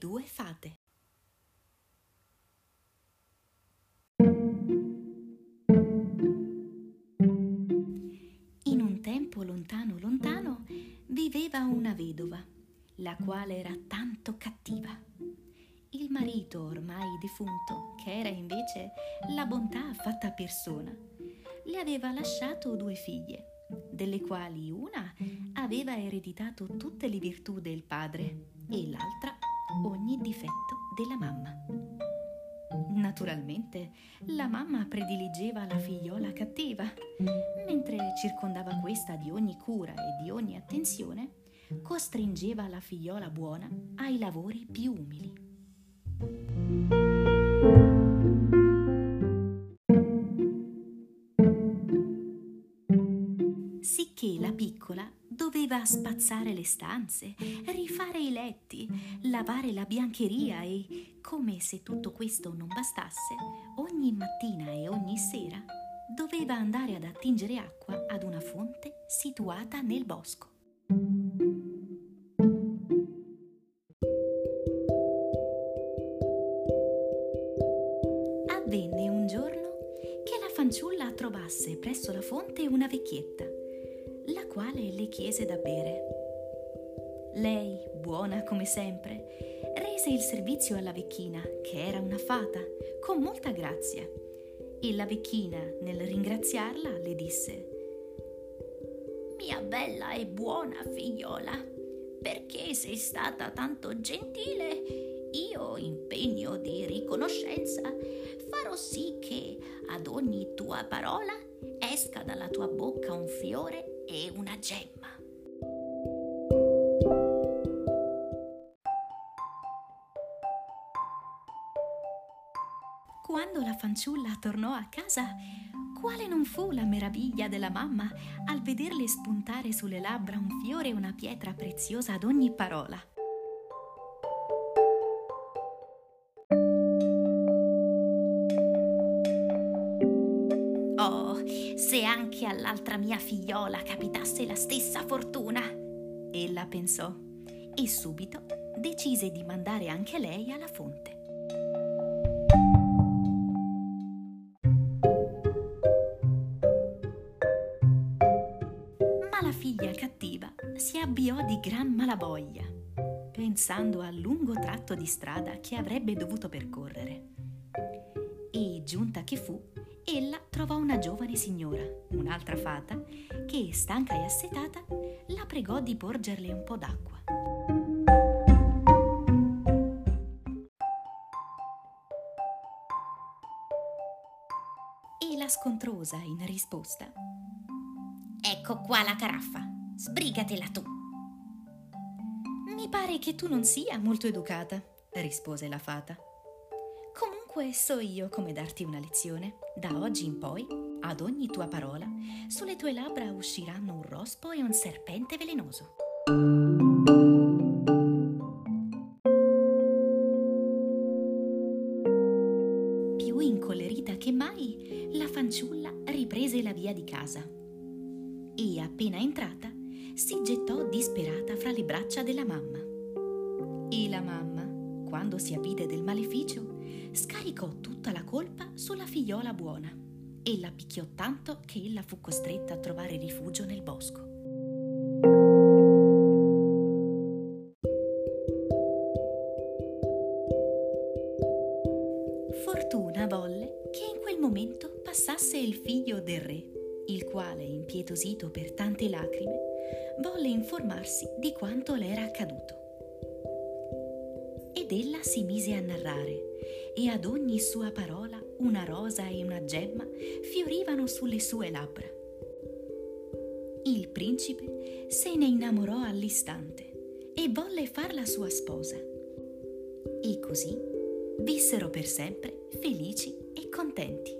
due fate. In un tempo lontano lontano viveva una vedova, la quale era tanto cattiva. Il marito ormai defunto, che era invece la bontà fatta persona, le aveva lasciato due figlie, delle quali una aveva ereditato tutte le virtù del padre e l'altra ogni difetto della mamma. Naturalmente la mamma prediligeva la figliola cattiva, mentre circondava questa di ogni cura e di ogni attenzione, costringeva la figliola buona ai lavori più umili. Sicché la piccola doveva spazzare le stanze, rifare i letti, lavare la biancheria e, come se tutto questo non bastasse, ogni mattina e ogni sera doveva andare ad attingere acqua ad una fonte situata nel bosco. Avvenne un giorno che la fanciulla trovasse presso la fonte una vecchietta, quale le chiese da bere. Lei, buona come sempre, rese il servizio alla vecchina, che era una fata, con molta grazia. E la vecchina, nel ringraziarla, le disse Mia bella e buona figliola, perché sei stata tanto gentile, io, in pegno di riconoscenza, farò sì che ad ogni tua parola esca dalla tua bocca un fiore e una gemma. Quando la fanciulla tornò a casa, quale non fu la meraviglia della mamma al vederle spuntare sulle labbra un fiore e una pietra preziosa ad ogni parola. Se anche all'altra mia figliola capitasse la stessa fortuna! Ella pensò e subito decise di mandare anche lei alla fonte. Ma la figlia cattiva si avviò di gran malavoglia, pensando al lungo tratto di strada che avrebbe dovuto percorrere. E giunta che fu, ella trovò una giovane signora, un'altra fata, che, stanca e assetata, la pregò di porgerle un po' d'acqua. E la scontrosa, in risposta, Ecco qua la caraffa, sbrigatela tu. Mi pare che tu non sia molto educata, rispose la fata. Comunque so io come darti una lezione. Da oggi in poi, ad ogni tua parola, sulle tue labbra usciranno un rospo e un serpente velenoso. Più incollerita che mai, la fanciulla riprese la via di casa e appena entrata si gettò disperata fra le braccia della mamma. E la mamma, quando si avvide del maleficio, scaricò tutta la colpa sulla figliola buona e la picchiò tanto che ella fu costretta a trovare rifugio nel bosco. Fortuna volle che in quel momento passasse il figlio del re, il quale, impietosito per tante lacrime, volle informarsi di quanto le era accaduto. Ed ella si mise a narrare, e ad ogni sua parola una rosa e una gemma fiorivano sulle sue labbra. Il principe se ne innamorò all'istante e volle farla sua sposa. E così vissero per sempre felici e contenti.